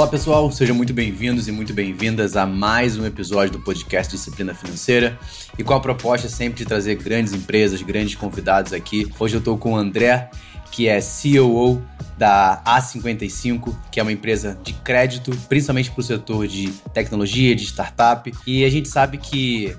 Fala pessoal, sejam muito bem-vindos e muito bem-vindas a mais um episódio do podcast Disciplina Financeira e com a proposta sempre de trazer grandes empresas, grandes convidados aqui. Hoje eu estou com o André, que é CEO da A55, que é uma empresa de crédito, principalmente para o setor de tecnologia, de startup. E a gente sabe que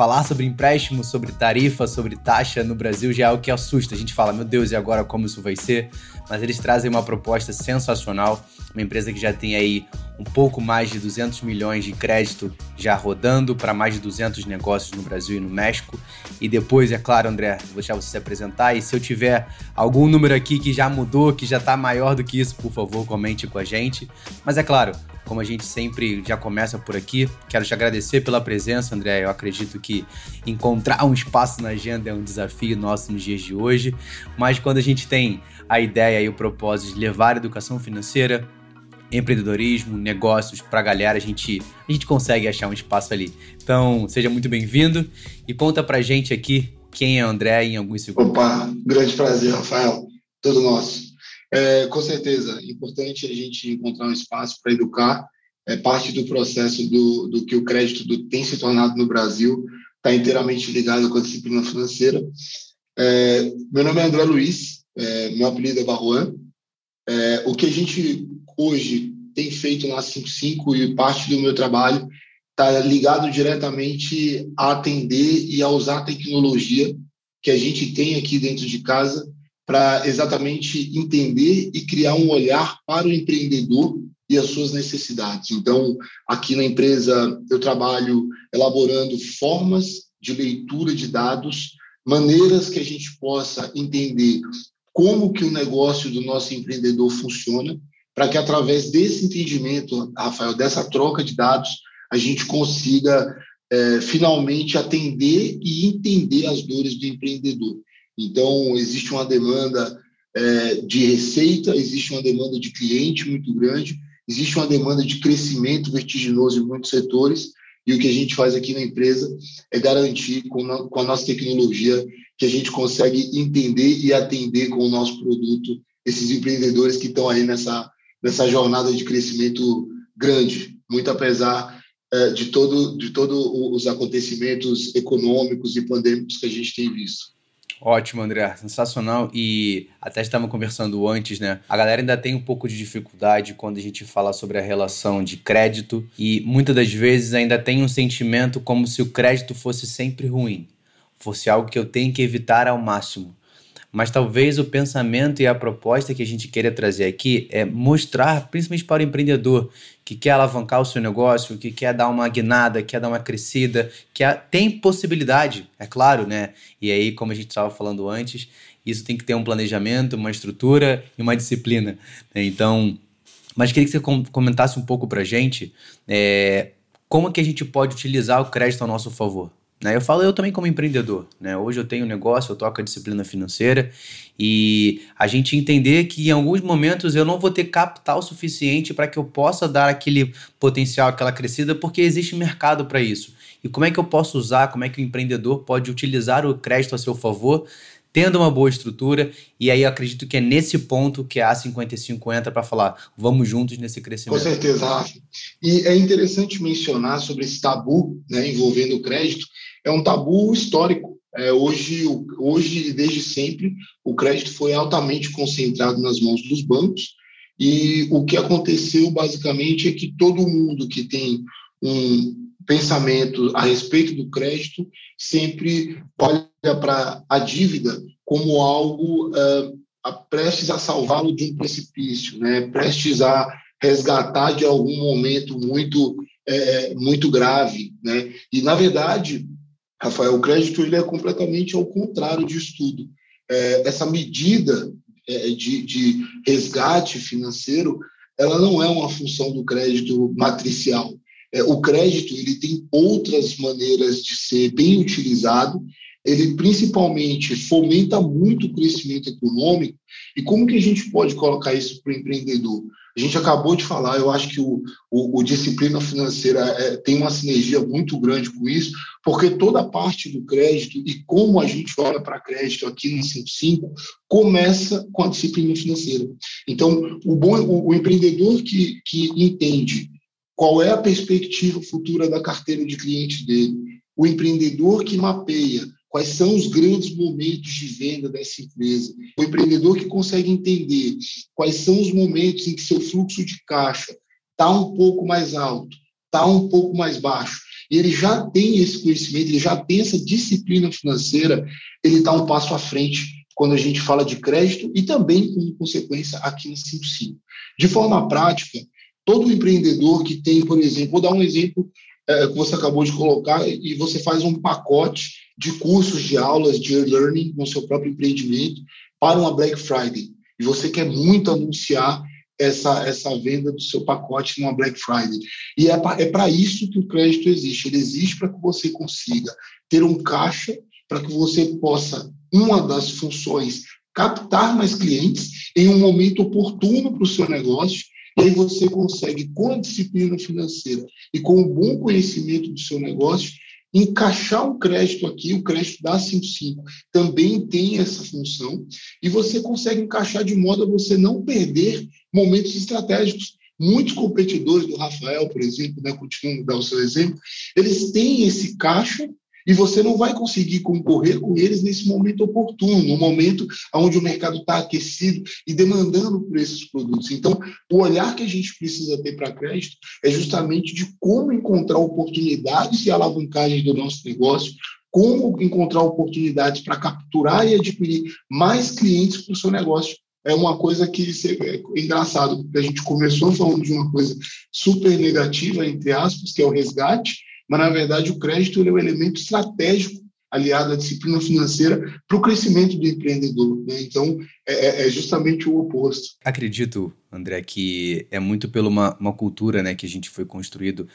falar sobre empréstimo, sobre tarifa, sobre taxa no Brasil já é algo que assusta. A gente fala, meu Deus, e agora como isso vai ser? Mas eles trazem uma proposta sensacional, uma empresa que já tem aí um pouco mais de 200 milhões de crédito já rodando para mais de 200 negócios no Brasil e no México. E depois, é claro, André, vou deixar você se apresentar. E se eu tiver algum número aqui que já mudou, que já está maior do que isso, por favor, comente com a gente. Mas é claro, como a gente sempre já começa por aqui, quero te agradecer pela presença, André. Eu acredito que encontrar um espaço na agenda é um desafio nosso nos dias de hoje, mas quando a gente tem a ideia e o propósito de levar educação financeira, empreendedorismo, negócios para a galera, a gente, a gente consegue achar um espaço ali. Então, seja muito bem-vindo e conta pra gente aqui quem é André em alguns segundos. Opa, grande prazer, Rafael. Todo nosso. É, com certeza, é importante a gente encontrar um espaço para educar. É parte do processo do, do que o crédito do, tem se tornado no Brasil, está inteiramente ligado com a disciplina financeira. É, meu nome é André Luiz, é, meu apelido é Barruan. É, o que a gente hoje tem feito na 55 e parte do meu trabalho está ligado diretamente a atender e a usar a tecnologia que a gente tem aqui dentro de casa para exatamente entender e criar um olhar para o empreendedor e as suas necessidades. Então, aqui na empresa, eu trabalho elaborando formas de leitura de dados, maneiras que a gente possa entender como que o negócio do nosso empreendedor funciona, para que através desse entendimento, Rafael, dessa troca de dados, a gente consiga é, finalmente atender e entender as dores do empreendedor. Então, existe uma demanda é, de receita, existe uma demanda de cliente muito grande, existe uma demanda de crescimento vertiginoso em muitos setores, e o que a gente faz aqui na empresa é garantir, com, a, com a nossa tecnologia, que a gente consegue entender e atender com o nosso produto esses empreendedores que estão aí nessa, nessa jornada de crescimento grande, muito apesar é, de todo de todos os acontecimentos econômicos e pandêmicos que a gente tem visto. Ótimo, André. Sensacional. E até estávamos conversando antes, né? A galera ainda tem um pouco de dificuldade quando a gente fala sobre a relação de crédito e muitas das vezes ainda tem um sentimento como se o crédito fosse sempre ruim, fosse algo que eu tenho que evitar ao máximo. Mas talvez o pensamento e a proposta que a gente queira trazer aqui é mostrar, principalmente para o empreendedor que quer alavancar o seu negócio, que quer dar uma guinada, quer dar uma crescida, que tem possibilidade, é claro, né? E aí, como a gente estava falando antes, isso tem que ter um planejamento, uma estrutura e uma disciplina. Né? Então, mas queria que você comentasse um pouco para a gente é, como que a gente pode utilizar o crédito ao nosso favor. Né? Eu falo eu também como empreendedor. Né? Hoje eu tenho um negócio, eu toco a disciplina financeira e a gente entender que em alguns momentos eu não vou ter capital suficiente para que eu possa dar aquele potencial, aquela crescida, porque existe mercado para isso. E como é que eu posso usar, como é que o empreendedor pode utilizar o crédito a seu favor, tendo uma boa estrutura, e aí acredito que é nesse ponto que a A55 entra para falar, vamos juntos nesse crescimento. Com certeza, Rafa. E é interessante mencionar sobre esse tabu né, envolvendo o crédito, é um tabu histórico. É, hoje, hoje, desde sempre, o crédito foi altamente concentrado nas mãos dos bancos, e o que aconteceu basicamente é que todo mundo que tem um pensamento a respeito do crédito sempre olha para a dívida como algo uh, prestes a salvá-lo de um precipício, né? prestes a resgatar de algum momento muito é, muito grave, né? E na verdade Rafael, o crédito ele é completamente ao contrário disso tudo. É, essa medida é, de, de, resgate financeiro, ela não é uma função do crédito matricial. É, o crédito ele tem outras maneiras de ser bem utilizado. Ele principalmente fomenta muito o crescimento econômico. E como que a gente pode colocar isso para o empreendedor? A gente acabou de falar, eu acho que o, o, o disciplina financeira é, tem uma sinergia muito grande com isso, porque toda a parte do crédito e como a gente olha para crédito aqui no 55 começa com a disciplina financeira. Então, o, bom, o, o empreendedor que, que entende qual é a perspectiva futura da carteira de cliente dele, o empreendedor que mapeia quais são os grandes momentos de venda dessa empresa, o empreendedor que consegue entender quais são os momentos em que seu fluxo de caixa está um pouco mais alto, está um pouco mais baixo, ele já tem esse conhecimento, ele já tem essa disciplina financeira, ele está um passo à frente quando a gente fala de crédito e também, como consequência, aqui no 55. De forma prática, todo empreendedor que tem, por exemplo, vou dar um exemplo é, que você acabou de colocar, e você faz um pacote de cursos, de aulas, de e-learning no seu próprio empreendimento para uma Black Friday. E você quer muito anunciar essa, essa venda do seu pacote numa Black Friday. E é para é isso que o crédito existe. Ele existe para que você consiga ter um caixa para que você possa, uma das funções, captar mais clientes em um momento oportuno para o seu negócio e aí você consegue, com a disciplina financeira e com o bom conhecimento do seu negócio, encaixar um crédito aqui, o crédito da 55 também tem essa função, e você consegue encaixar de modo a você não perder momentos estratégicos. Muitos competidores do Rafael, por exemplo, né, continuando a dar o seu exemplo, eles têm esse caixa e você não vai conseguir concorrer com eles nesse momento oportuno, no momento onde o mercado está aquecido e demandando por esses produtos. Então, o olhar que a gente precisa ter para crédito é justamente de como encontrar oportunidades e alavancagem do nosso negócio, como encontrar oportunidades para capturar e adquirir mais clientes para o seu negócio. É uma coisa que é engraçado, porque a gente começou falando de uma coisa super negativa, entre aspas, que é o resgate, mas na verdade o crédito é um elemento estratégico aliado à disciplina financeira para o crescimento do empreendedor. Né? Então, é, é, é, justamente o oposto. Acredito, André, que é muito pela uma, uma cultura né, que a gente foi construído.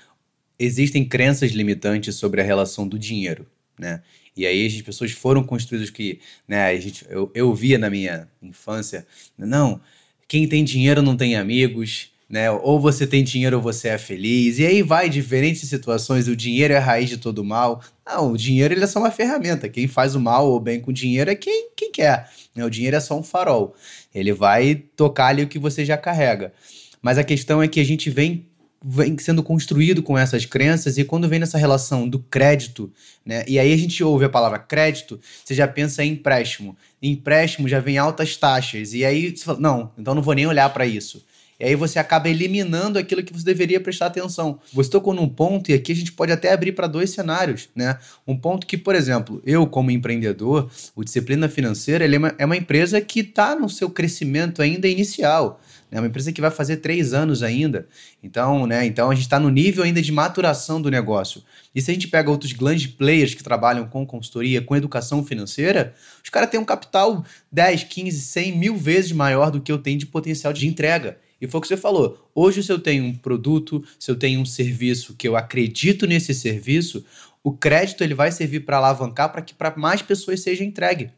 Existem crenças limitantes sobre a relação do dinheiro, né? E aí as pessoas foram construídas que, né, a gente, eu, eu via na minha infância, não, quem tem dinheiro não tem amigos, né? Ou você tem dinheiro ou você é feliz. E aí vai diferentes situações, o dinheiro é a raiz de todo mal. Não, o dinheiro ele é só uma ferramenta. Quem faz o mal ou bem com o dinheiro é quem, quem quer. Né? O dinheiro é só um farol. Ele vai tocar ali o que você já carrega. Mas a questão é que a gente vem vem sendo construído com essas crenças e quando vem nessa relação do crédito, né? E aí a gente ouve a palavra crédito, você já pensa em empréstimo. empréstimo já vem altas taxas e aí você fala, não, então não vou nem olhar para isso. E aí você acaba eliminando aquilo que você deveria prestar atenção. Você tocou num ponto, e aqui a gente pode até abrir para dois cenários, né? Um ponto que, por exemplo, eu, como empreendedor, o Disciplina Financeira é, uma, é uma empresa que está no seu crescimento ainda inicial. É uma empresa que vai fazer três anos ainda. Então, né, então a gente está no nível ainda de maturação do negócio. E se a gente pega outros grandes players que trabalham com consultoria, com educação financeira, os caras têm um capital 10, 15, 100 mil vezes maior do que eu tenho de potencial de entrega. E foi o que você falou. Hoje, se eu tenho um produto, se eu tenho um serviço que eu acredito nesse serviço, o crédito ele vai servir para alavancar para que para mais pessoas seja entregue.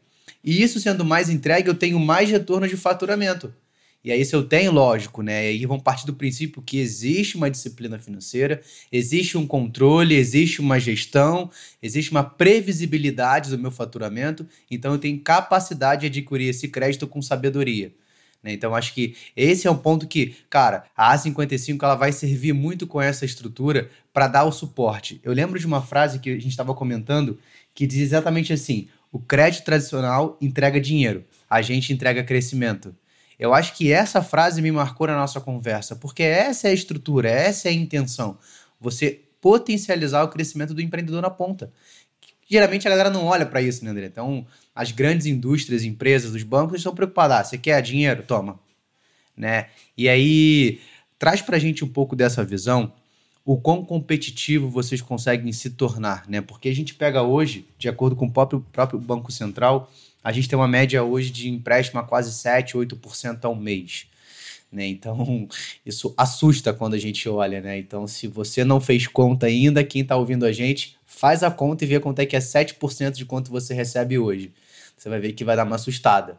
E isso sendo mais entregue, eu tenho mais retorno de faturamento. E aí, se eu tenho, lógico, né? E aí vão partir do princípio que existe uma disciplina financeira, existe um controle, existe uma gestão, existe uma previsibilidade do meu faturamento, então eu tenho capacidade de adquirir esse crédito com sabedoria. Né? Então, acho que esse é um ponto que, cara, a A55 ela vai servir muito com essa estrutura para dar o suporte. Eu lembro de uma frase que a gente estava comentando que diz exatamente assim: o crédito tradicional entrega dinheiro, a gente entrega crescimento. Eu acho que essa frase me marcou na nossa conversa, porque essa é a estrutura, essa é a intenção. Você potencializar o crescimento do empreendedor na ponta. Geralmente a galera não olha para isso, né, André? Então, as grandes indústrias, empresas, os bancos estão preocupados. Ah, você quer dinheiro? Toma. Né? E aí, traz para a gente um pouco dessa visão, o quão competitivo vocês conseguem se tornar, né? Porque a gente pega hoje, de acordo com o próprio, próprio Banco Central, a gente tem uma média hoje de empréstimo a quase 7, 8% ao mês. Né? Então, isso assusta quando a gente olha, né? Então, se você não fez conta ainda, quem está ouvindo a gente, faz a conta e vê quanto é que é 7% de quanto você recebe hoje você vai ver que vai dar uma assustada.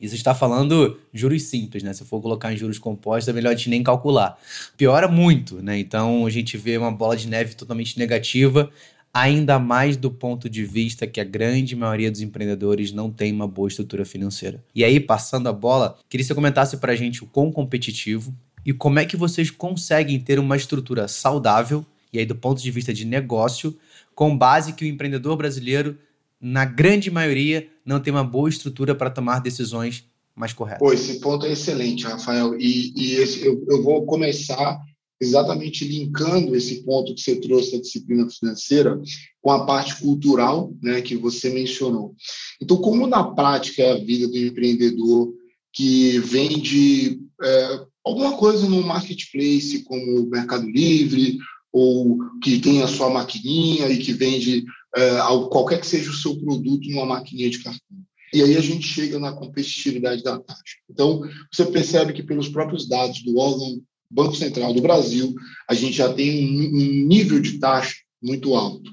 Isso está falando juros simples, né? Se for colocar em juros compostos, é melhor a gente nem calcular. Piora muito, né? Então a gente vê uma bola de neve totalmente negativa, ainda mais do ponto de vista que a grande maioria dos empreendedores não tem uma boa estrutura financeira. E aí, passando a bola, queria que você comentasse para a gente o quão competitivo e como é que vocês conseguem ter uma estrutura saudável, e aí do ponto de vista de negócio, com base que o empreendedor brasileiro na grande maioria, não tem uma boa estrutura para tomar decisões mais corretas. Pô, esse ponto é excelente, Rafael. E, e esse, eu, eu vou começar exatamente linkando esse ponto que você trouxe da disciplina financeira com a parte cultural, né, que você mencionou. Então, como na prática é a vida do empreendedor que vende é, alguma coisa no marketplace, como o Mercado Livre, ou que tem a sua maquininha e que vende é, qualquer que seja o seu produto numa maquininha de cartão. E aí a gente chega na competitividade da taxa. Então, você percebe que pelos próprios dados do órgão Banco Central do Brasil, a gente já tem um, nível de taxa muito alto.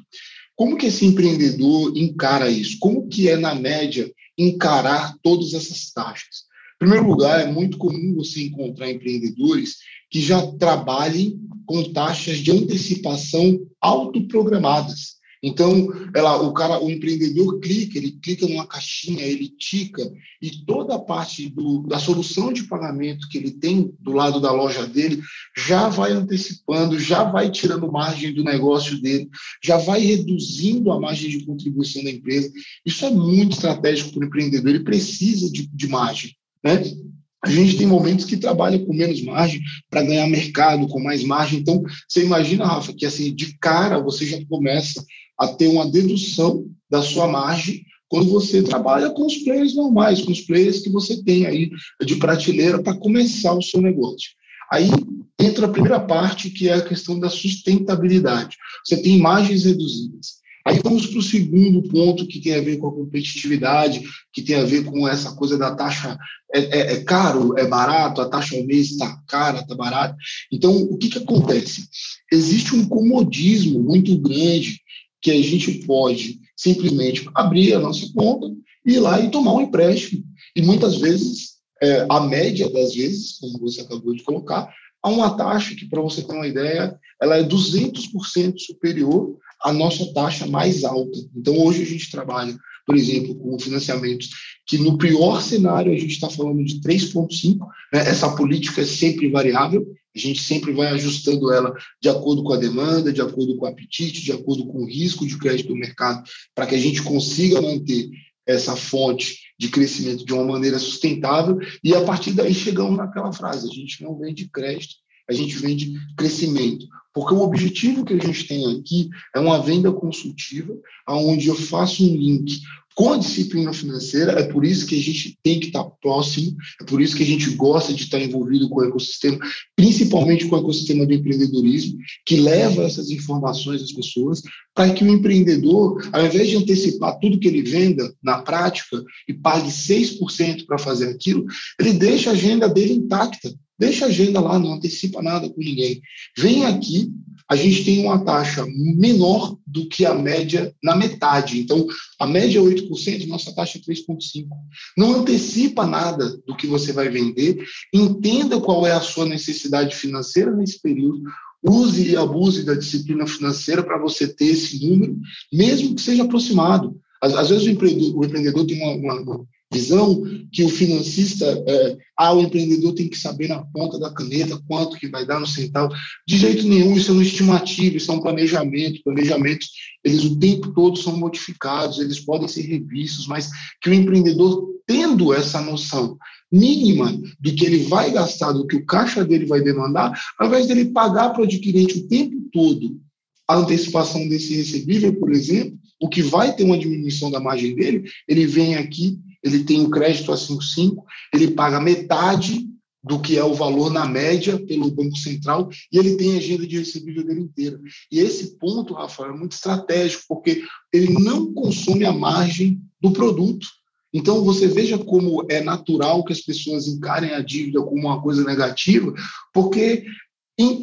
Como que esse empreendedor encara isso? Como que é, na média, encarar todas essas taxas? Em primeiro lugar, é muito comum você encontrar empreendedores que já trabalhem com taxas de antecipação autoprogramadas. Então, ela, o cara, o empreendedor clica, ele clica numa caixinha, ele tica e toda a parte do, da solução de pagamento que ele tem do lado da loja dele já vai antecipando, já vai tirando margem do negócio dele, já vai reduzindo a margem de contribuição da empresa. Isso é muito estratégico para o empreendedor. Ele precisa de, de margem, né? A gente tem momentos que trabalha com menos margem para ganhar mercado, com mais margem. Então, você imagina, Rafa, que assim, de cara você já começa a ter uma dedução da sua margem quando você trabalha com os players normais, com os players que você tem aí de prateleira para começar o seu negócio. Aí entra a primeira parte, que é a questão da sustentabilidade. Você tem margens reduzidas. Aí vamos para o segundo ponto, que tem a ver com a competitividade, que tem a ver com essa coisa da taxa. É, é, é caro, é barato, a taxa ao mês está cara, está barato. Então, o que, que acontece? Existe um comodismo muito grande que a gente pode simplesmente abrir a nossa conta, ir lá e tomar um empréstimo. E muitas vezes, é, a média das vezes, como você acabou de colocar, há uma taxa que, para você ter uma ideia, ela é 200% superior à nossa taxa mais alta. Então, hoje a gente trabalha, por exemplo, com financiamentos que no pior cenário a gente está falando de 3,5%. Né? Essa política é sempre variável, a gente sempre vai ajustando ela de acordo com a demanda, de acordo com o apetite, de acordo com o risco de crédito do mercado, para que a gente consiga manter essa fonte de crescimento de uma maneira sustentável. E a partir daí chegamos naquela frase: a gente não vende crédito, a gente vende crescimento. Porque o objetivo que a gente tem aqui é uma venda consultiva, onde eu faço um link com a disciplina financeira, é por isso que a gente tem que estar próximo, é por isso que a gente gosta de estar envolvido com o ecossistema, principalmente com o ecossistema do empreendedorismo, que leva essas informações às pessoas, para que o empreendedor, ao invés de antecipar tudo que ele venda na prática e pague 6% para fazer aquilo, ele deixa a agenda dele intacta. Deixa a agenda lá, não antecipa nada com ninguém. Vem aqui, a gente tem uma taxa menor do que a média na metade. Então, a média é 8%, nossa taxa é 3,5%. Não antecipa nada do que você vai vender, entenda qual é a sua necessidade financeira nesse período, use e abuse da disciplina financeira para você ter esse número, mesmo que seja aproximado. Às, às vezes o empreendedor, o empreendedor tem uma, uma, visão que o financista, é, ah, o empreendedor tem que saber na ponta da caneta quanto que vai dar no centavo. De jeito nenhum, isso é uma estimativa, isso é um planejamento. Planejamentos, eles o tempo todo são modificados, eles podem ser revistos, mas que o empreendedor, tendo essa noção mínima do que ele vai gastar, do que o caixa dele vai demandar, ao invés dele pagar para o adquirente o tempo todo a antecipação desse recebível, por exemplo, o que vai ter uma diminuição da margem dele, ele vem aqui ele tem um crédito a 5,5, ele paga metade do que é o valor na média pelo Banco Central e ele tem a agenda de recebível dele inteira. E esse ponto, Rafael, é muito estratégico, porque ele não consome a margem do produto. Então, você veja como é natural que as pessoas encarem a dívida como uma coisa negativa, porque,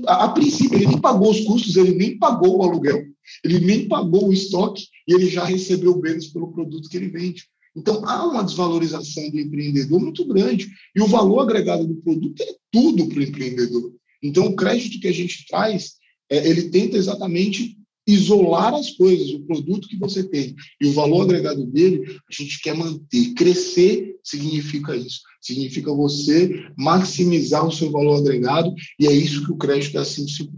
a, princípio, ele nem pagou os custos, ele nem pagou o aluguel, ele nem pagou o estoque e ele já recebeu bens pelo produto que ele vende. Então, há uma desvalorização do empreendedor muito grande. E o valor agregado do produto é tudo para o empreendedor. Então, o crédito que a gente traz, é, ele tenta exatamente isolar as coisas, o produto que você tem e o valor agregado dele, a gente quer manter. Crescer significa isso. Significa você maximizar o seu valor agregado e é isso que o crédito da 55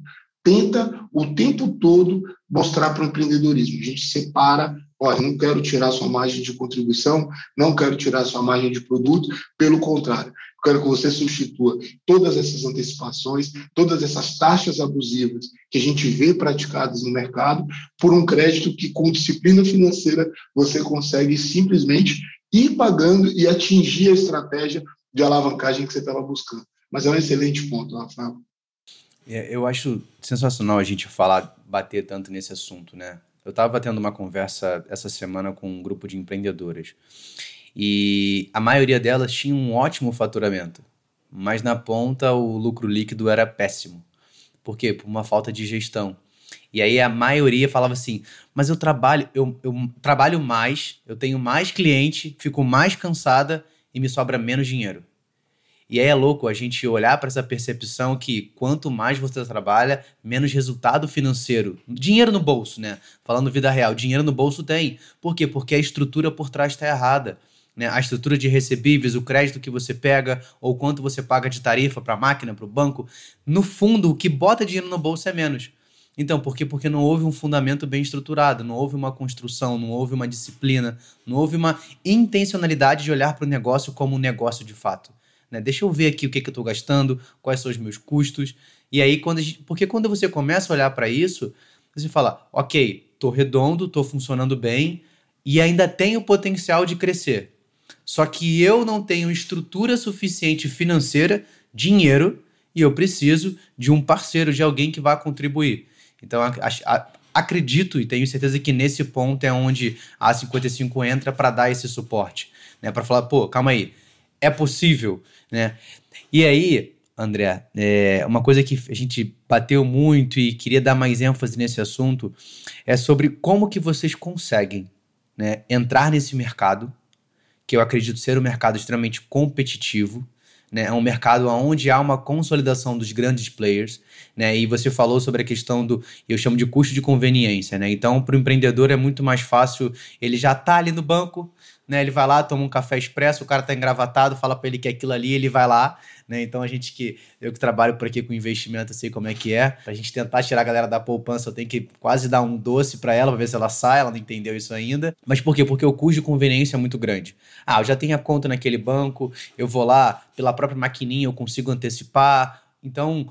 tenta o tempo todo mostrar para o empreendedorismo. A gente separa Olha, não quero tirar sua margem de contribuição, não quero tirar sua margem de produto, pelo contrário, quero que você substitua todas essas antecipações, todas essas taxas abusivas que a gente vê praticadas no mercado por um crédito que, com disciplina financeira, você consegue simplesmente ir pagando e atingir a estratégia de alavancagem que você estava buscando. Mas é um excelente ponto, Rafael. É, eu acho sensacional a gente falar, bater tanto nesse assunto, né? Eu estava tendo uma conversa essa semana com um grupo de empreendedoras e a maioria delas tinha um ótimo faturamento, mas na ponta o lucro líquido era péssimo. Por quê? Por uma falta de gestão. E aí a maioria falava assim: mas eu trabalho, eu, eu trabalho mais, eu tenho mais cliente, fico mais cansada e me sobra menos dinheiro. E aí é louco a gente olhar para essa percepção que quanto mais você trabalha, menos resultado financeiro, dinheiro no bolso, né? Falando vida real, dinheiro no bolso tem. Por quê? Porque a estrutura por trás está errada. Né? A estrutura de recebíveis, o crédito que você pega, ou quanto você paga de tarifa para a máquina, para o banco, no fundo, o que bota dinheiro no bolso é menos. Então, por quê? Porque não houve um fundamento bem estruturado, não houve uma construção, não houve uma disciplina, não houve uma intencionalidade de olhar para o negócio como um negócio de fato. Né? Deixa eu ver aqui o que, que eu estou gastando, quais são os meus custos. E aí, quando gente, porque quando você começa a olhar para isso, você fala, ok, estou redondo, estou funcionando bem e ainda tenho potencial de crescer. Só que eu não tenho estrutura suficiente financeira, dinheiro, e eu preciso de um parceiro, de alguém que vá contribuir. Então, a, a, acredito e tenho certeza que nesse ponto é onde a 55 entra para dar esse suporte. Né? Para falar, pô, calma aí, é possível né? E aí, André, é, uma coisa que a gente bateu muito e queria dar mais ênfase nesse assunto é sobre como que vocês conseguem né, entrar nesse mercado, que eu acredito ser um mercado extremamente competitivo, né, é um mercado onde há uma consolidação dos grandes players, né, e você falou sobre a questão do, eu chamo de custo de conveniência, né, então para o empreendedor é muito mais fácil, ele já está ali no banco, né? Ele vai lá, toma um café expresso, o cara tá engravatado, fala para ele que é aquilo ali, ele vai lá, né? Então a gente que eu que trabalho por aqui com investimento, sei como é que é. Pra gente tentar tirar a galera da poupança, eu tenho que quase dar um doce para ela, pra ver se ela sai, ela não entendeu isso ainda. Mas por quê? Porque o custo de conveniência é muito grande. Ah, eu já tenho a conta naquele banco, eu vou lá, pela própria maquininha eu consigo antecipar. Então,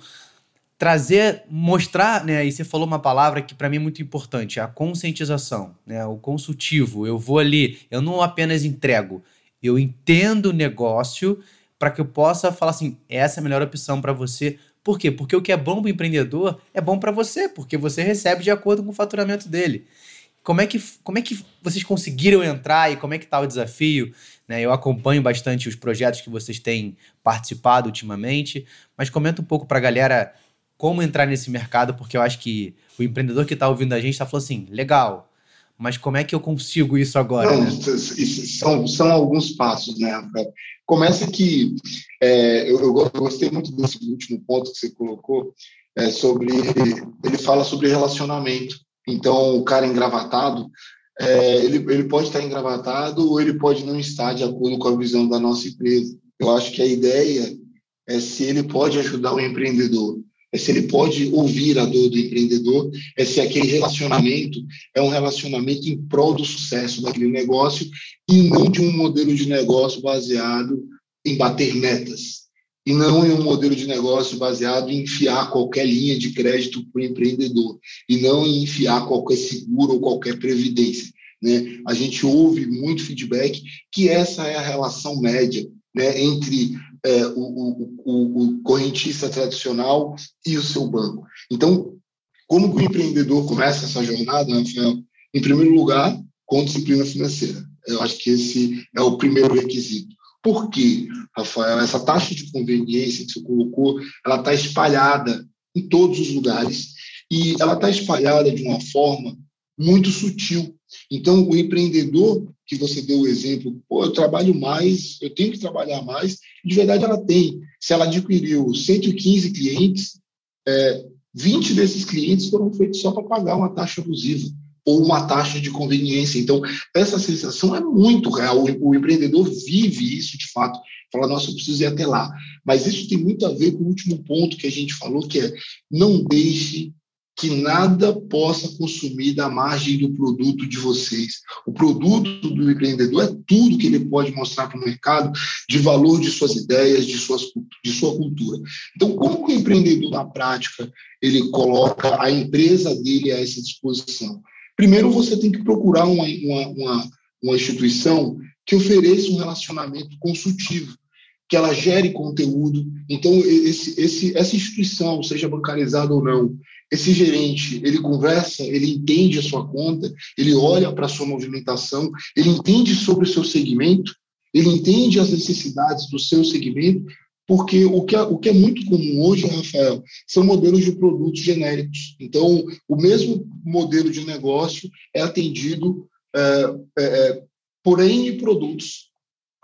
trazer, mostrar, né? E você falou uma palavra que para mim é muito importante, a conscientização, né? O consultivo. Eu vou ali, eu não apenas entrego, eu entendo o negócio para que eu possa falar assim, essa é a melhor opção para você. Por quê? Porque o que é bom para o empreendedor é bom para você, porque você recebe de acordo com o faturamento dele. Como é que, como é que vocês conseguiram entrar e como é que está o desafio? Né? Eu acompanho bastante os projetos que vocês têm participado ultimamente, mas comenta um pouco para a galera como entrar nesse mercado, porque eu acho que o empreendedor que está ouvindo a gente está falando assim, legal, mas como é que eu consigo isso agora? Não, né? são, são alguns passos, né, Rafael? Começa que é, eu, eu, gostei muito desse último ponto que você colocou, é, sobre ele fala sobre relacionamento. Então, o cara engravatado, é, ele, ele pode estar engravatado ou ele pode não estar de acordo com a visão da nossa empresa. Eu acho que a ideia é se ele pode ajudar o empreendedor é se ele pode ouvir a dor do empreendedor, é se aquele relacionamento é um relacionamento em prol do sucesso daquele negócio e não de um modelo de negócio baseado em bater metas, e não em um modelo de negócio baseado em enfiar qualquer linha de crédito para o empreendedor, e não em enfiar qualquer seguro ou qualquer previdência. Né? A gente ouve muito feedback que essa é a relação média né, entre é, o, o, o, o, correntista tradicional e o seu banco. Então, como que o empreendedor começa essa jornada, Rafael? Em primeiro lugar, com disciplina financeira. Eu acho que esse é o primeiro requisito. Por quê, Rafael? Essa taxa de conveniência que você colocou, ela está espalhada em todos os lugares e ela está espalhada de uma forma muito sutil. Então, o empreendedor que você deu o exemplo, pô, eu trabalho mais, eu tenho que trabalhar mais, de verdade ela tem. Se ela adquiriu 115 clientes, é, 20 desses clientes foram feitos só para pagar uma taxa abusiva ou uma taxa de conveniência. Então, essa sensação é muito real. O, empreendedor vive isso de fato. Fala, nossa, eu preciso ir até lá. Mas isso tem muito a ver com o último ponto que a gente falou, que é não deixe que nada possa consumir da margem do produto de vocês. O produto do empreendedor é tudo que ele pode mostrar para o mercado de valor de suas ideias, de, suas, de sua cultura. Então, como que o empreendedor, na prática, ele coloca a empresa dele a essa disposição? Primeiro, você tem que procurar uma, uma, uma, uma instituição que ofereça um relacionamento consultivo, que ela gere conteúdo. Então, esse, esse, essa instituição, seja bancarizada ou não, esse gerente, ele conversa, ele entende a sua conta, ele olha para a sua movimentação, ele entende sobre o seu segmento, ele entende as necessidades do seu segmento porque o que, é, o que é muito comum hoje, Rafael, são modelos de produtos genéricos. Então, o mesmo modelo de negócio é atendido é, é, é por N produtos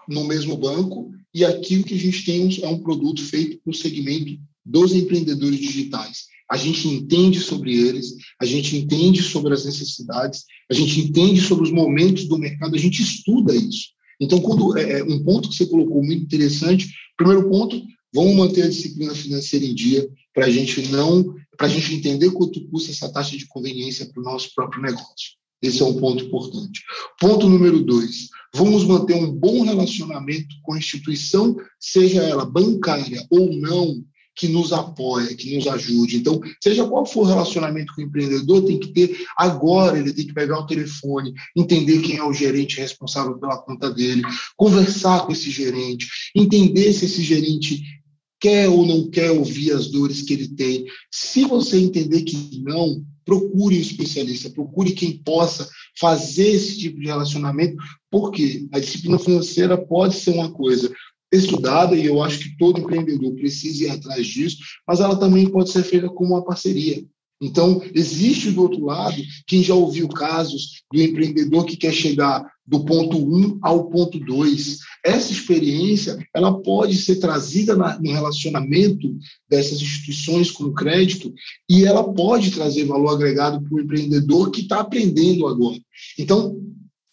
no mesmo banco, e aqui o que a gente tem é um produto feito para o segmento dos empreendedores digitais. A gente entende sobre eles, a gente entende sobre as necessidades, a gente entende sobre os momentos do mercado, a gente estuda isso. Então, quando é, é, um ponto que você colocou muito interessante, primeiro ponto, vamos manter a disciplina financeira em dia para a gente não, para a gente entender quanto custa essa taxa de conveniência para o nosso próprio negócio. Esse é um ponto importante. Ponto número dois: vamos manter um bom relacionamento com a instituição, seja ela bancária ou não, que nos apoia, que nos ajude. Então, seja qual for o relacionamento com o empreendedor, tem que ter agora, ele tem que pegar o telefone, entender quem é o gerente responsável pela conta dele, conversar com esse gerente, entender se esse gerente quer ou não quer ouvir as dores que ele tem. Se você entender que não, procure um especialista, procure quem possa fazer esse tipo de relacionamento, porque a disciplina financeira pode ser uma coisa, estudada, e eu acho que todo empreendedor precisa ir atrás disso, mas ela também pode ser feita como uma parceria. Então, existe do outro lado quem já ouviu casos do empreendedor que quer chegar do ponto 1 ao ponto 2. Essa experiência ela pode ser trazida na, no relacionamento dessas instituições com crédito e ela pode trazer valor agregado para o empreendedor que está aprendendo agora. Então,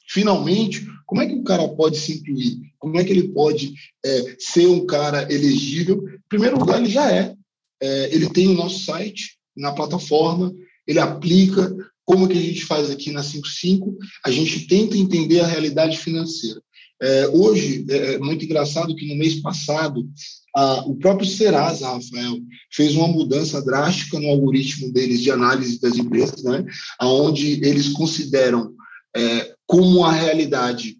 finalmente, como é que o cara pode se incluir? Como é que ele pode é, ser um cara elegível? Em primeiro lugar, ele já é. é. Ele tem o nosso site na plataforma, ele aplica. Como que a gente faz aqui na 55? A gente tenta entender a realidade financeira. É, hoje, é, é muito engraçado que no mês passado, a, o próprio Serasa, Rafael, fez uma mudança drástica no algoritmo deles de análise das empresas, né, onde eles consideram é, como a realidade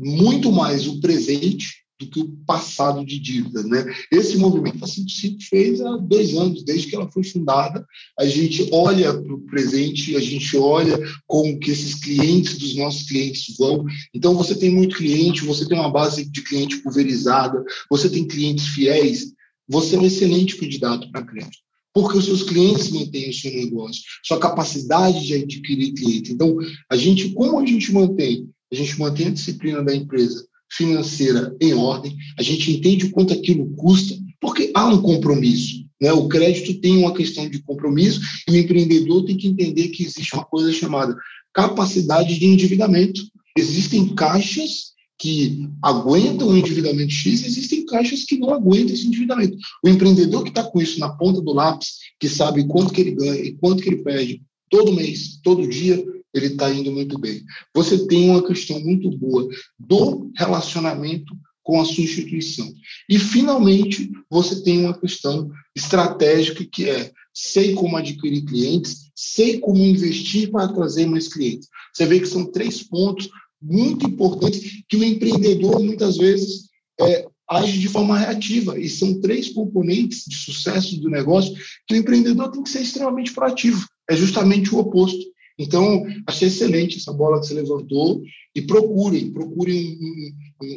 muito mais o presente do que o passado de dívida. Né? Esse movimento a 55 fez há dois anos, desde que ela foi fundada. A gente olha para o presente, a gente olha como que esses clientes dos nossos clientes vão. Então, você tem muito cliente, você tem uma base de cliente pulverizada, você tem clientes fiéis, você é um excelente candidato para crédito porque os seus clientes mantêm o seu negócio, sua capacidade de adquirir clientes. Então, a gente, como a gente mantém a gente mantém a disciplina da empresa financeira em ordem, a gente entende o quanto aquilo custa, porque há um compromisso. Né? O crédito tem uma questão de compromisso e o empreendedor tem que entender que existe uma coisa chamada capacidade de endividamento. Existem caixas que aguentam o endividamento X, existem caixas que não aguentam esse endividamento. O empreendedor que está com isso na ponta do lápis, que sabe quanto que ele ganha e quanto que ele perde todo mês, todo dia, ele está indo muito bem. Você tem uma questão muito boa do relacionamento com a sua instituição. E, finalmente, você tem uma questão estratégica que é sei como adquirir clientes, sei como investir para trazer mais clientes. Você vê que são três pontos muito importantes que o empreendedor, muitas vezes, é, age de forma reativa. E são três componentes de sucesso do negócio que o empreendedor tem que ser extremamente proativo. É justamente o oposto. Então, achei excelente essa bola que você levantou e procurem, procurem,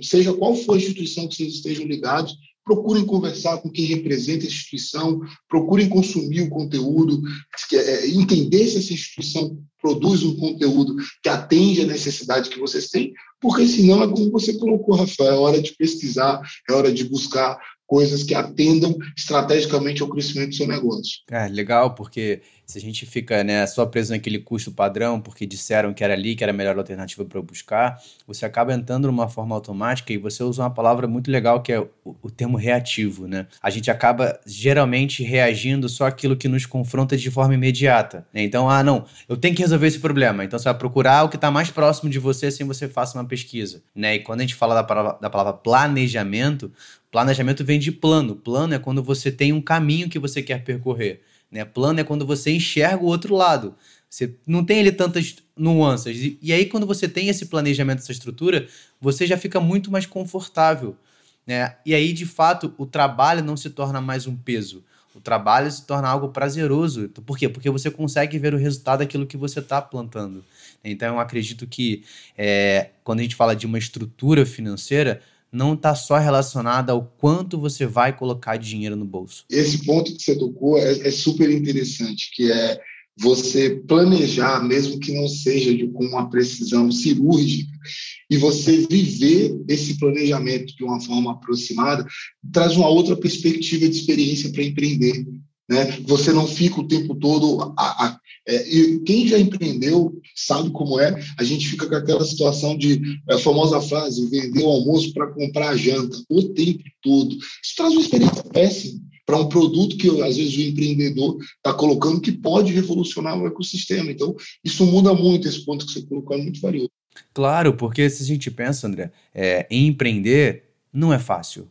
seja qual for a instituição que vocês estejam ligados, procurem conversar com quem representa a instituição, procurem consumir o conteúdo, é, entender se essa instituição produz um conteúdo que atende à necessidade que vocês têm, porque senão é como você colocou, Rafael, é hora de pesquisar, é hora de buscar coisas que atendam estrategicamente ao crescimento do seu negócio. É, legal, porque se a gente fica né, só preso naquele custo padrão, porque disseram que era ali, que era a melhor alternativa para eu buscar, você acaba entrando numa forma automática e você usa uma palavra muito legal que é o, o termo reativo. Né? A gente acaba geralmente reagindo só aquilo que nos confronta de forma imediata. Né? Então, ah, não, eu tenho que resolver esse problema. Então você vai procurar o que está mais próximo de você sem você faça uma pesquisa. Né? E quando a gente fala da palavra, da palavra planejamento, planejamento vem de plano. Plano é quando você tem um caminho que você quer percorrer. Né? Plano é quando você enxerga o outro lado. Você não tem ali tantas nuances. E, e aí, quando você tem esse planejamento, essa estrutura, você já fica muito mais confortável. Né? E aí, de fato, o trabalho não se torna mais um peso. O trabalho se torna algo prazeroso. Por quê? Porque você consegue ver o resultado daquilo que você está plantando. Então, eu acredito que é, quando a gente fala de uma estrutura financeira, não está só relacionada ao quanto você vai colocar de dinheiro no bolso. Esse ponto que você tocou é, é super interessante, que é você planejar, mesmo que não seja de, com uma precisão cirúrgica, e você viver esse planejamento de uma forma aproximada, traz uma outra perspectiva de experiência para empreender. Né? Você não fica o tempo todo. A, a, é, e quem já empreendeu sabe como é. A gente fica com aquela situação de a famosa frase: vender o almoço para comprar a janta o tempo todo. Isso traz uma experiência péssima para um produto que às vezes o empreendedor está colocando que pode revolucionar o ecossistema. Então, isso muda muito. Esse ponto que você colocou é muito valioso. Claro, porque se a gente pensa, André, é, em empreender não é fácil.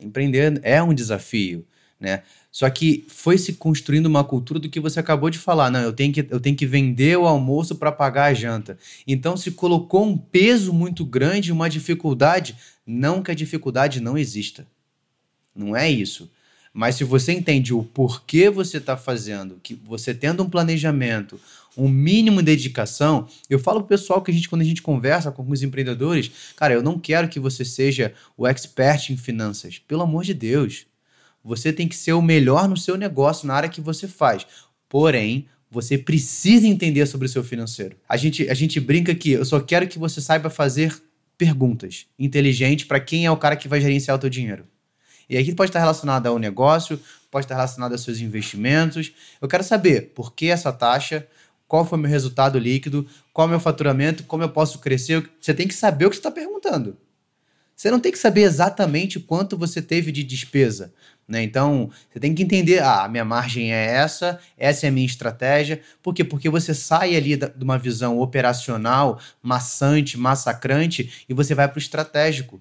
Empreender é um desafio, né? Só que foi se construindo uma cultura do que você acabou de falar. Não, eu tenho que, eu tenho que vender o almoço para pagar a janta. Então se colocou um peso muito grande, uma dificuldade. Não que a dificuldade não exista. Não é isso. Mas se você entende o porquê você está fazendo, que você tendo um planejamento, um mínimo de dedicação, eu falo pro pessoal que a gente, quando a gente conversa com alguns empreendedores, cara, eu não quero que você seja o expert em finanças. Pelo amor de Deus. Você tem que ser o melhor no seu negócio, na área que você faz. Porém, você precisa entender sobre o seu financeiro. A gente, a gente brinca que eu só quero que você saiba fazer perguntas inteligentes para quem é o cara que vai gerenciar o teu dinheiro. E aqui pode estar relacionado ao negócio, pode estar relacionado aos seus investimentos. Eu quero saber por que essa taxa, qual foi o meu resultado líquido, qual é o meu faturamento, como eu posso crescer. Você tem que saber o que você está perguntando. Você não tem que saber exatamente quanto você teve de despesa. Né? Então, você tem que entender, ah, a minha margem é essa, essa é a minha estratégia. Por quê? Porque você sai ali da, de uma visão operacional, maçante, massacrante, e você vai para o estratégico.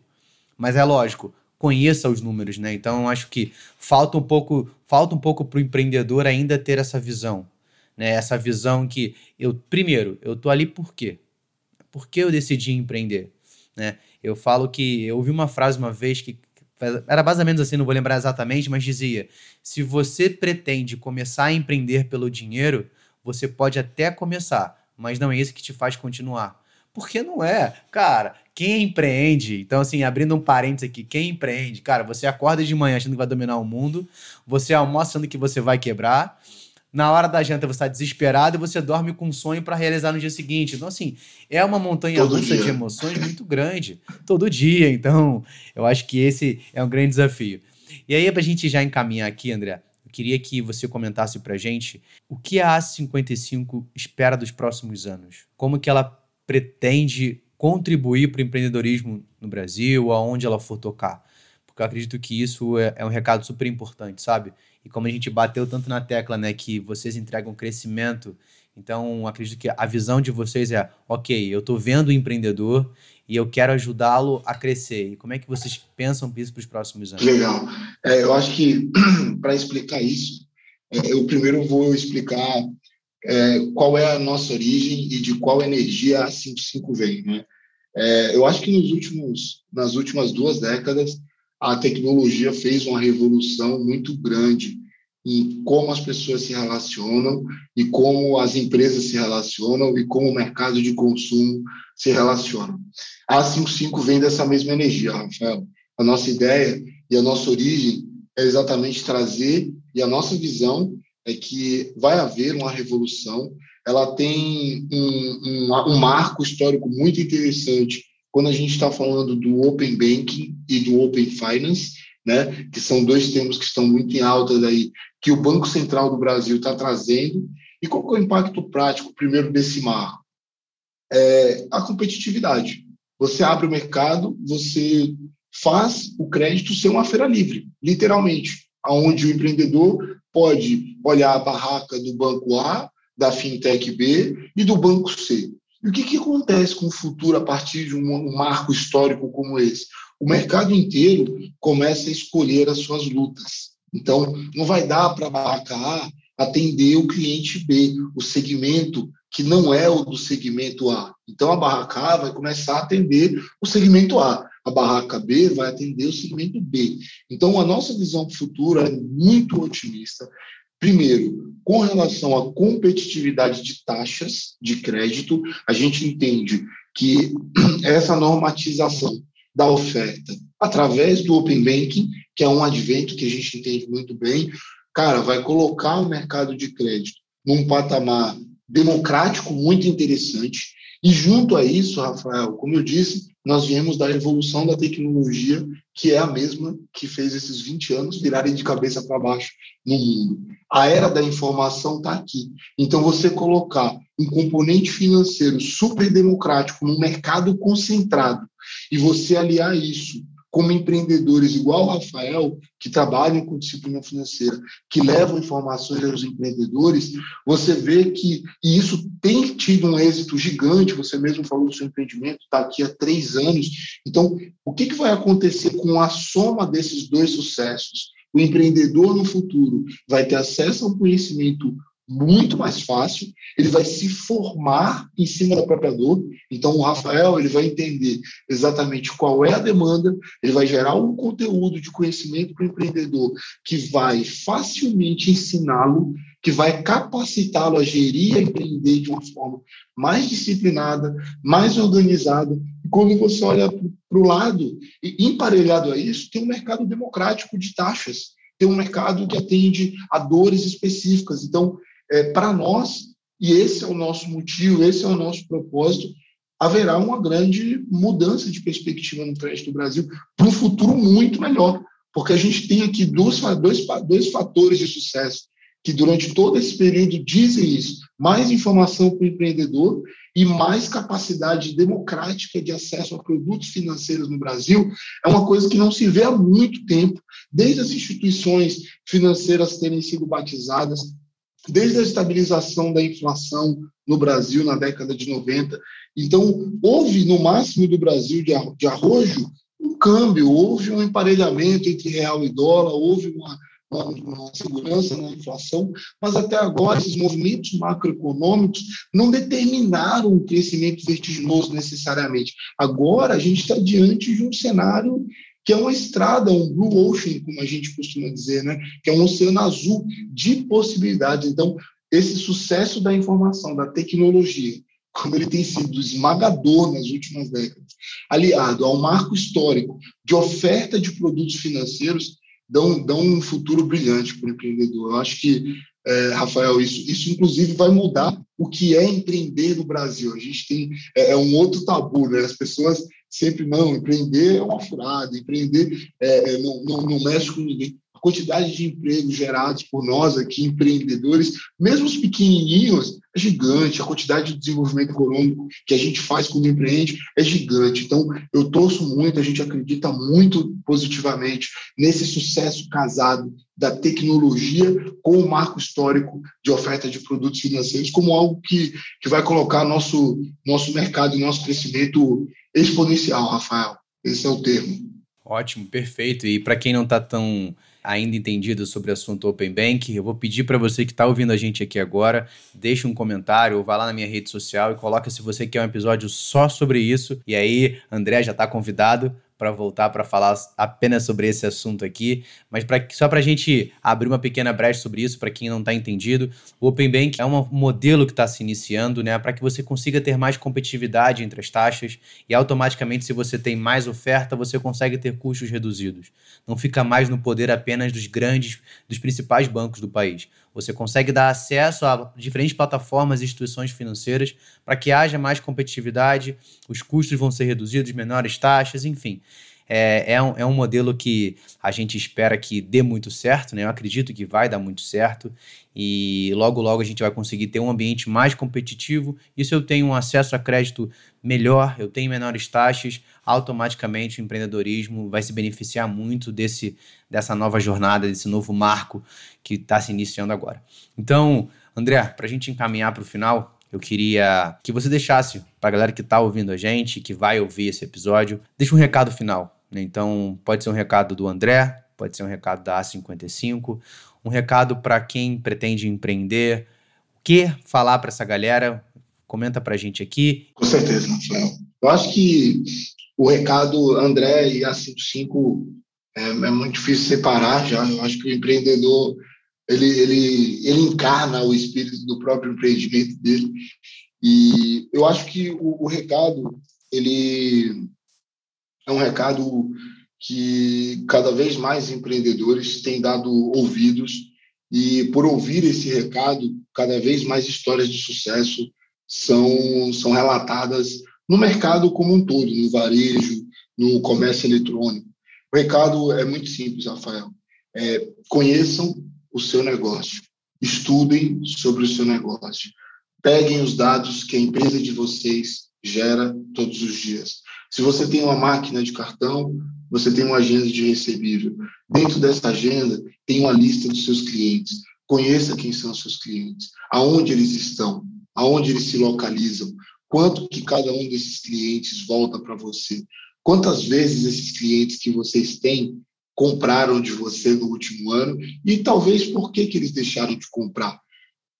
Mas é lógico, conheça os números, né? Então, acho que falta um pouco, falta um pouco para o empreendedor ainda ter essa visão. Né? Essa visão que eu, primeiro, eu tô ali por quê? Por que eu decidi empreender? Né? Eu falo que eu ouvi uma frase uma vez que era menos assim, não vou lembrar exatamente, mas dizia: se você pretende começar a empreender pelo dinheiro, você pode até começar, mas não é isso que te faz continuar. Porque não é. Cara, quem empreende, então assim, abrindo um parênteses aqui, quem empreende, cara, você acorda de manhã achando que vai dominar o mundo, você almoça achando que você vai quebrar, na hora da janta você está desesperado e você dorme com um sonho para realizar no dia seguinte. Então, assim, é uma montanha russa de emoções muito grande, todo dia. Então, eu acho que esse é um grande desafio. E aí, para a gente já encaminhar aqui, André, eu queria que você comentasse para gente o que a A55 espera dos próximos anos. Como que ela pretende contribuir para o empreendedorismo no Brasil, aonde ela for tocar. Porque eu acredito que isso é, é um recado super importante, sabe? E como a gente bateu tanto na tecla, né, que vocês entregam crescimento, então acredito que a visão de vocês é, ok, eu estou vendo o empreendedor e eu quero ajudá-lo a crescer. E como é que vocês pensam isso para os próximos anos? Legal. É, eu acho que para explicar isso, é, eu primeiro vou explicar é, qual é a nossa origem e de qual energia a 55 vem. Né? É, eu acho que nos últimos, nas últimas duas décadas a tecnologia fez uma revolução muito grande em como as pessoas se relacionam e como as empresas se relacionam e como o mercado de consumo se relaciona. A 55 vem dessa mesma energia, Rafael. A nossa ideia e a nossa origem é exatamente trazer, e a nossa visão é que vai haver uma revolução. Ela tem um, um, um marco histórico muito interessante quando a gente está falando do Open Banking e do Open Finance, né, que são dois termos que estão muito em alta daí, que o Banco Central do Brasil está trazendo. E qual é o impacto prático, primeiro, desse marco? É a competitividade. Você abre o mercado, você faz o crédito ser uma feira livre, literalmente, aonde o empreendedor pode olhar a barraca do banco A, da fintech B e do banco C. E o que, que acontece com o futuro a partir de um, marco histórico como esse? O mercado inteiro começa a escolher as suas lutas. Então, não vai dar para a barraca A atender o cliente B, o segmento que não é o do segmento A. Então, a barraca A vai começar a atender o segmento A a barraca B vai atender o segmento B. Então, a nossa visão futura é muito otimista. Primeiro, com relação à competitividade de taxas de crédito, a gente entende que essa normatização da oferta através do Open Banking, que é um advento que a gente entende muito bem, cara, vai colocar o mercado de crédito num patamar democrático muito interessante. E junto a isso, Rafael, como eu disse, nós viemos da evolução da tecnologia, que é a mesma que fez esses 20 anos virarem de cabeça para baixo no mundo. A era da informação está aqui. Então, você colocar um componente financeiro super democrático num mercado concentrado e você aliar isso como empreendedores igual o Rafael, que trabalham com disciplina financeira, que levam informações aos empreendedores, você vê que e isso tem tido um êxito gigante. Você mesmo falou do seu empreendimento, está aqui há três anos. Então, o que, que vai acontecer com a soma desses dois sucessos? O empreendedor no futuro vai ter acesso a um conhecimento muito mais fácil, ele vai se formar em cima da própria dor. Então, o Rafael ele vai entender exatamente qual é a demanda, ele vai gerar um conteúdo de conhecimento para o empreendedor que vai facilmente ensiná-lo, que vai capacitá-lo a gerir, a empreender de uma forma mais disciplinada, mais organizada. E quando você olha para o lado, e emparelhado a isso, tem um mercado democrático de taxas tem um mercado que atende a dores específicas. Então, é, para nós, e esse é o nosso motivo, esse é o nosso propósito, haverá uma grande mudança de perspectiva no crédito do Brasil para um futuro muito melhor, porque a gente tem aqui dois, dois, dois fatores de sucesso que durante todo esse período dizem isso: mais informação para o empreendedor e mais capacidade democrática de acesso a produtos financeiros no Brasil. É uma coisa que não se vê há muito tempo, desde as instituições financeiras terem sido batizadas, desde a estabilização da inflação no Brasil na década de 90. Então, houve, no máximo do Brasil de arrojo, um câmbio, houve um emparelhamento entre real e dólar, houve uma, uma, segurança na inflação, mas até agora esses movimentos macroeconômicos não determinaram um crescimento vertiginoso necessariamente. Agora a gente está diante de um cenário que é uma estrada, um blue ocean, como a gente costuma dizer, né? que é um oceano azul de possibilidades. Então, esse sucesso da informação, da tecnologia, como ele tem sido esmagador nas últimas décadas, aliado ao marco histórico de oferta de produtos financeiros, dão, dão um futuro brilhante para o empreendedor. Eu acho que, é, Rafael, isso, isso inclusive vai mudar o que é empreender no Brasil. A gente tem é, é um outro tabu, né? As pessoas sempre não, empreender é uma furada, empreender é, é, não, não, não mexe com ninguém. Quantidade de empregos gerados por nós aqui, empreendedores, mesmo os pequenininhos, é gigante. A quantidade de desenvolvimento econômico que a gente faz quando empreende é gigante. Então, eu torço muito, a gente acredita muito positivamente nesse sucesso casado da tecnologia com o marco histórico de oferta de produtos financeiros como algo que, que vai colocar nosso, nosso mercado e nosso crescimento exponencial, Rafael. Esse é o termo. Ótimo, perfeito. E para quem não está tão ainda entendido sobre o assunto Open Bank, eu vou pedir para você que está ouvindo a gente aqui agora, deixe um comentário ou vá lá na minha rede social e coloca se você quer um episódio só sobre isso. E aí, André já está convidado para voltar para falar apenas sobre esse assunto aqui, mas pra, só para a gente abrir uma pequena brecha sobre isso, para quem não está entendido, o Open Bank é um modelo que está se iniciando, né, para que você consiga ter mais competitividade entre as taxas e automaticamente, se você tem mais oferta, você consegue ter custos reduzidos. Não fica mais no poder apenas dos grandes, dos principais bancos do país. Você consegue dar acesso a diferentes plataformas e instituições financeiras para que haja mais competitividade, os custos vão ser reduzidos, menores taxas, enfim. É, é, um, é um modelo que a gente espera que dê muito certo, né? Eu acredito que vai dar muito certo e logo, logo a gente vai conseguir ter um ambiente mais competitivo. Se eu tenho um acesso a crédito melhor, eu tenho menores taxas, automaticamente o empreendedorismo vai se beneficiar muito desse, dessa nova jornada, desse novo marco que está se iniciando agora. Então, André, para a gente encaminhar para o final, eu queria que você deixasse para a galera que está ouvindo a gente, que vai ouvir esse episódio, deixa um recado final. Né? Então, pode ser um recado do André, pode ser um recado da A55, um recado para quem pretende empreender. O que falar para essa galera? Comenta para a gente aqui. Com certeza, Rafael. Eu acho que o recado André e A55 é, é muito difícil separar já. Eu acho que o empreendedor ele, ele, ele encarna o espírito do próprio empreendimento dele. E eu acho que o, o recado ele é um recado que cada vez mais empreendedores têm dado ouvidos e por ouvir esse recado, cada vez mais histórias de sucesso são, são relatadas no mercado como um todo, no varejo, no comércio eletrônico. O recado é muito simples, Rafael. É, conheçam o seu negócio, estudem sobre o seu negócio, peguem os dados que a empresa de vocês gera todos os dias. Se você tem uma máquina de cartão, você tem uma agenda de recebível. Dentro dessa agenda, tem uma lista dos seus clientes. Conheça quem são seus clientes, aonde eles estão, aonde eles se localizam, quanto que cada um desses clientes volta para você. Quantas vezes esses clientes que vocês têm compraram de você no último ano e talvez por que, que eles deixaram de comprar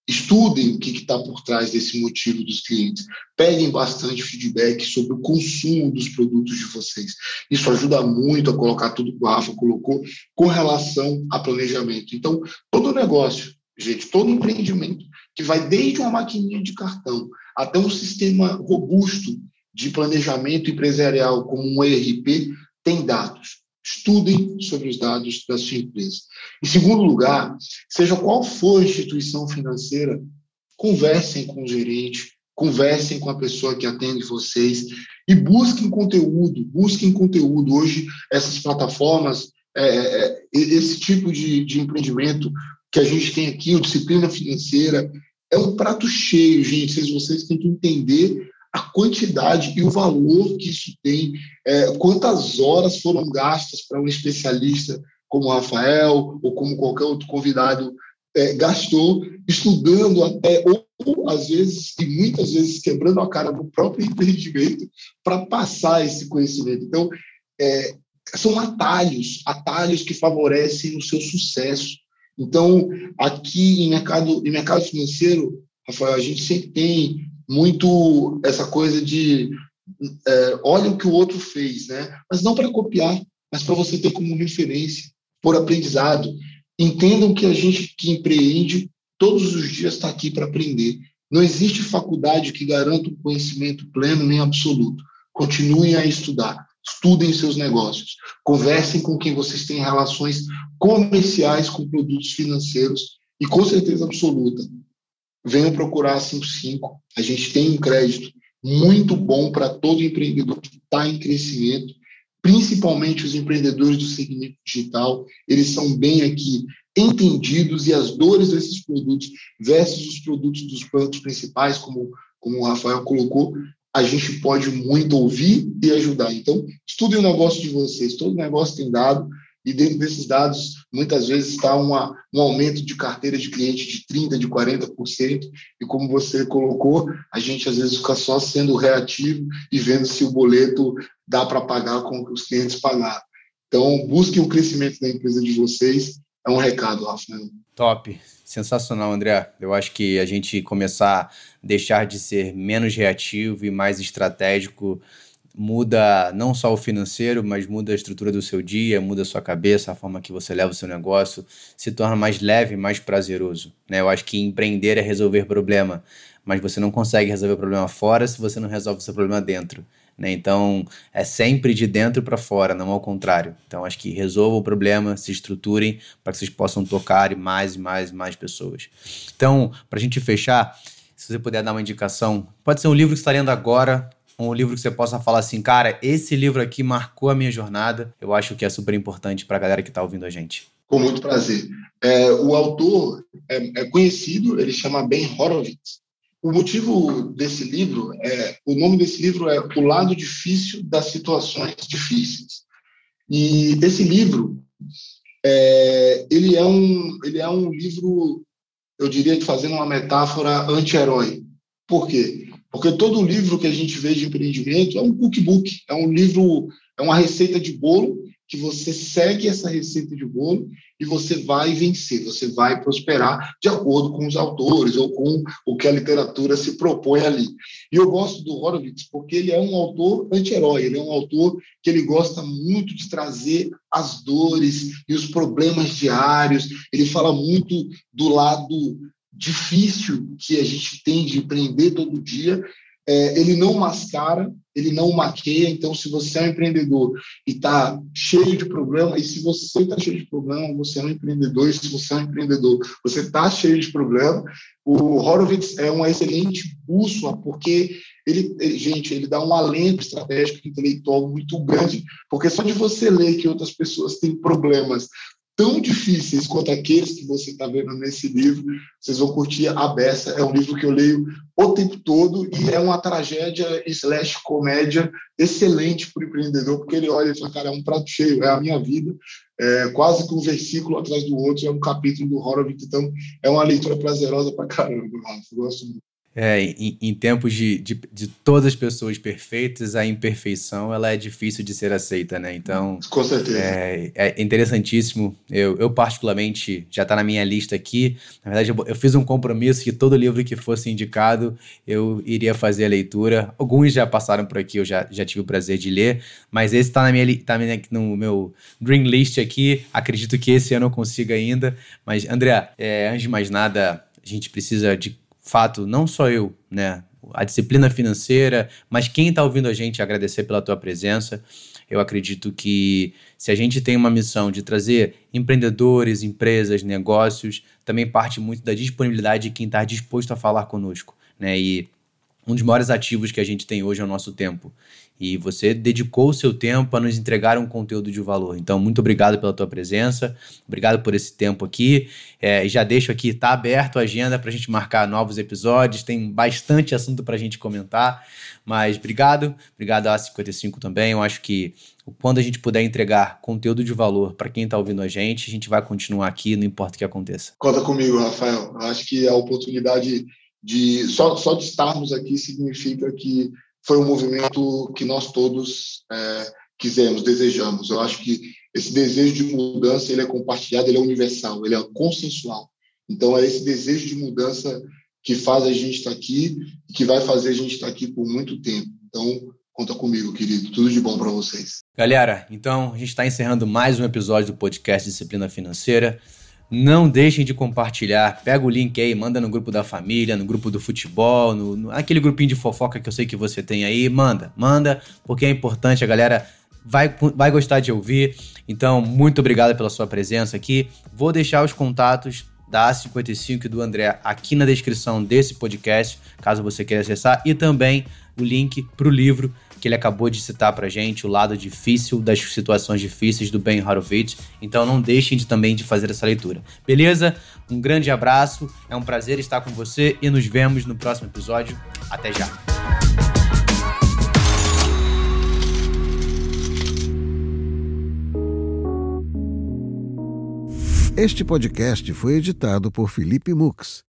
estudem o que está por trás desse motivo dos clientes, peguem bastante feedback sobre o consumo dos produtos de vocês. Isso ajuda muito a colocar tudo que o Rafa colocou com relação a planejamento. Então, todo negócio, gente, todo empreendimento que vai desde uma maquininha de cartão até um sistema robusto de planejamento empresarial como um ERP tem dados. Estudem sobre os dados da sua empresa. Em segundo lugar, seja qual for a instituição financeira, conversem com o gerente, conversem com a pessoa que atende vocês e busquem conteúdo, busquem conteúdo. Hoje, essas plataformas, é, é, é esse tipo de, de empreendimento que a gente tem aqui, o Disciplina Financeira, é um prato cheio, gente. Vocês, vocês têm que entender a quantidade e o valor que isso tem, é, quantas horas foram gastas para um especialista como o Rafael ou como qualquer outro convidado é, gastou estudando até, ou às vezes, e muitas vezes quebrando a cara do próprio empreendimento para passar esse conhecimento. Então, é, são atalhos, atalhos que favorecem o seu sucesso. Então, aqui em mercado, em mercado financeiro, Rafael, a gente sempre tem muito essa coisa de é, olha o que o outro fez, né? Mas não para copiar, mas para você ter como referência, por aprendizado. Entendam que a gente que empreende todos os dias está aqui para aprender. Não existe faculdade que garanta um conhecimento pleno nem absoluto. Continuem a estudar, estudem seus negócios, conversem com quem vocês têm relações comerciais com produtos financeiros e com certeza absoluta venham procurar a 55. A gente tem um crédito muito bom para todo empreendedor que está em crescimento, principalmente os empreendedores do segmento digital. Eles são bem aqui entendidos e as dores desses produtos versus os produtos dos bancos principais, como, como o Rafael colocou, a gente pode muito ouvir e ajudar. Então, estudem o negócio de vocês. Todo negócio tem dado, e dentro desses dados, muitas vezes está uma, um aumento de carteira de cliente de 30%, de 40%, e como você colocou, a gente às vezes fica só sendo reativo e vendo se o boleto dá para pagar com o que os clientes pagaram. Então, busquem o crescimento da empresa de vocês, é um recado, Rafael. Top, sensacional, André. Eu acho que a gente começar a deixar de ser menos reativo e mais estratégico muda não só o financeiro, mas muda a estrutura do seu dia, muda a sua cabeça, a forma que você leva o seu negócio, se torna mais leve, mais prazeroso. Né? Eu acho que empreender é resolver problema, mas você não consegue resolver o problema fora se você não resolve o seu problema dentro. Né? Então, é sempre de dentro para fora, não ao contrário. Então, acho que resolvam o problema, se estruturem para que vocês possam tocar mais e mais e mais pessoas. Então, para a gente fechar, se você puder dar uma indicação, pode ser um livro que você está lendo agora, um livro que você possa falar assim, cara, esse livro aqui marcou a minha jornada. Eu acho que é super importante para a galera que está ouvindo a gente. Com muito prazer. É, o autor é, é, conhecido, ele chama Ben Horowitz. O motivo desse livro é o nome desse livro é O lado difícil das situações difíceis. E esse livro é, ele é um ele é um livro eu diria que fazendo uma metáfora anti-herói. Por quê? Porque todo livro que a gente vê de empreendimento é um cookbook, é um livro, é uma receita de bolo que você segue essa receita de bolo e você vai vencer, você vai prosperar de acordo com os autores ou com o que a literatura se propõe ali. E eu gosto do Horowitz porque ele é um autor anti-herói, ele é um autor que ele gosta muito de trazer as dores e os problemas diários, ele fala muito do lado difícil que a gente tem de empreender todo dia é, ele não mascara, ele não maqueia. Então, se você é um empreendedor e está cheio de problema, e se você está cheio de problema, você é um empreendedor, e se você é um empreendedor, você está cheio de problema, o Horowitz é uma excelente bússola, porque ele, ele, gente, ele dá um alento estratégico intelectual muito grande, porque só de você ler que outras pessoas têm problemas tão difíceis quanto aqueles que você está vendo nesse livro. Vocês vão curtir a beça. É um livro que eu leio o tempo todo e é uma tragédia slash comédia excelente para o empreendedor, porque ele olha e fala, cara, é um prato cheio, é a minha vida. É, quase que um versículo atrás do outro, é um capítulo do Horowitz, então é uma leitura prazerosa para caramba, Rafa. Gosto muito. É, em, em tempos de, de, de, todas as pessoas perfeitas, a imperfeição ela é difícil de ser aceita, né? Então, com certeza. É, é interessantíssimo. Eu, eu particularmente, já está na minha lista aqui. Na verdade, eu, eu, fiz um compromisso que todo livro que fosse indicado, eu iria fazer a leitura. Alguns já passaram por aqui, eu já, já tive o prazer de ler, mas esse está na minha, tá no meu Dream List aqui. Acredito que esse ano eu consiga ainda. Mas, André, é, antes de mais nada, a gente precisa de fato, não só eu, né? A disciplina financeira, mas quem está ouvindo a gente, agradecer pela tua presença. Eu acredito que se a gente tem uma missão de trazer empreendedores, empresas, negócios, também parte muito da disponibilidade de quem está disposto a falar conosco. Né? E um dos maiores ativos que a gente tem hoje é o nosso tempo. E você dedicou o seu tempo a nos entregar um conteúdo de valor. Então, muito obrigado pela tua presença, obrigado por esse tempo aqui. É, já deixo aqui, está aberto a agenda para a gente marcar novos episódios, tem bastante assunto para a gente comentar. Mas obrigado, obrigado a 55 também. Eu acho que quando a gente puder entregar conteúdo de valor para quem está ouvindo a gente, a gente vai continuar aqui, não importa o que aconteça. Conta comigo, Rafael. Eu acho que a oportunidade de só, só de estarmos aqui significa que foi um movimento que nós todos é, quisemos, desejamos. Eu acho que esse desejo de mudança ele é compartilhado, ele é universal, ele é consensual. Então é esse desejo de mudança que faz a gente estar aqui e que vai fazer a gente estar aqui por muito tempo. Então conta comigo, querido. Tudo de bom para vocês. Galera, então a gente está encerrando mais um episódio do podcast Disciplina Financeira. Não deixem de compartilhar. Pega o link aí, manda no grupo da família, no grupo do futebol, no, no, aquele grupinho de fofoca que eu sei que você tem aí. Manda, manda, porque é importante, a galera vai, vai gostar de ouvir. Então, muito obrigado pela sua presença aqui. Vou deixar os contatos da A55 e do André aqui na descrição desse podcast, caso você queira acessar, e também o link para o livro que ele acabou de citar para gente, o lado difícil das situações difíceis do Ben Horowitz. Então não deixem de também de fazer essa leitura. Beleza? Um grande abraço, é um prazer estar com você e nos vemos no próximo episódio. Até já! Este podcast foi editado por Felipe Mux.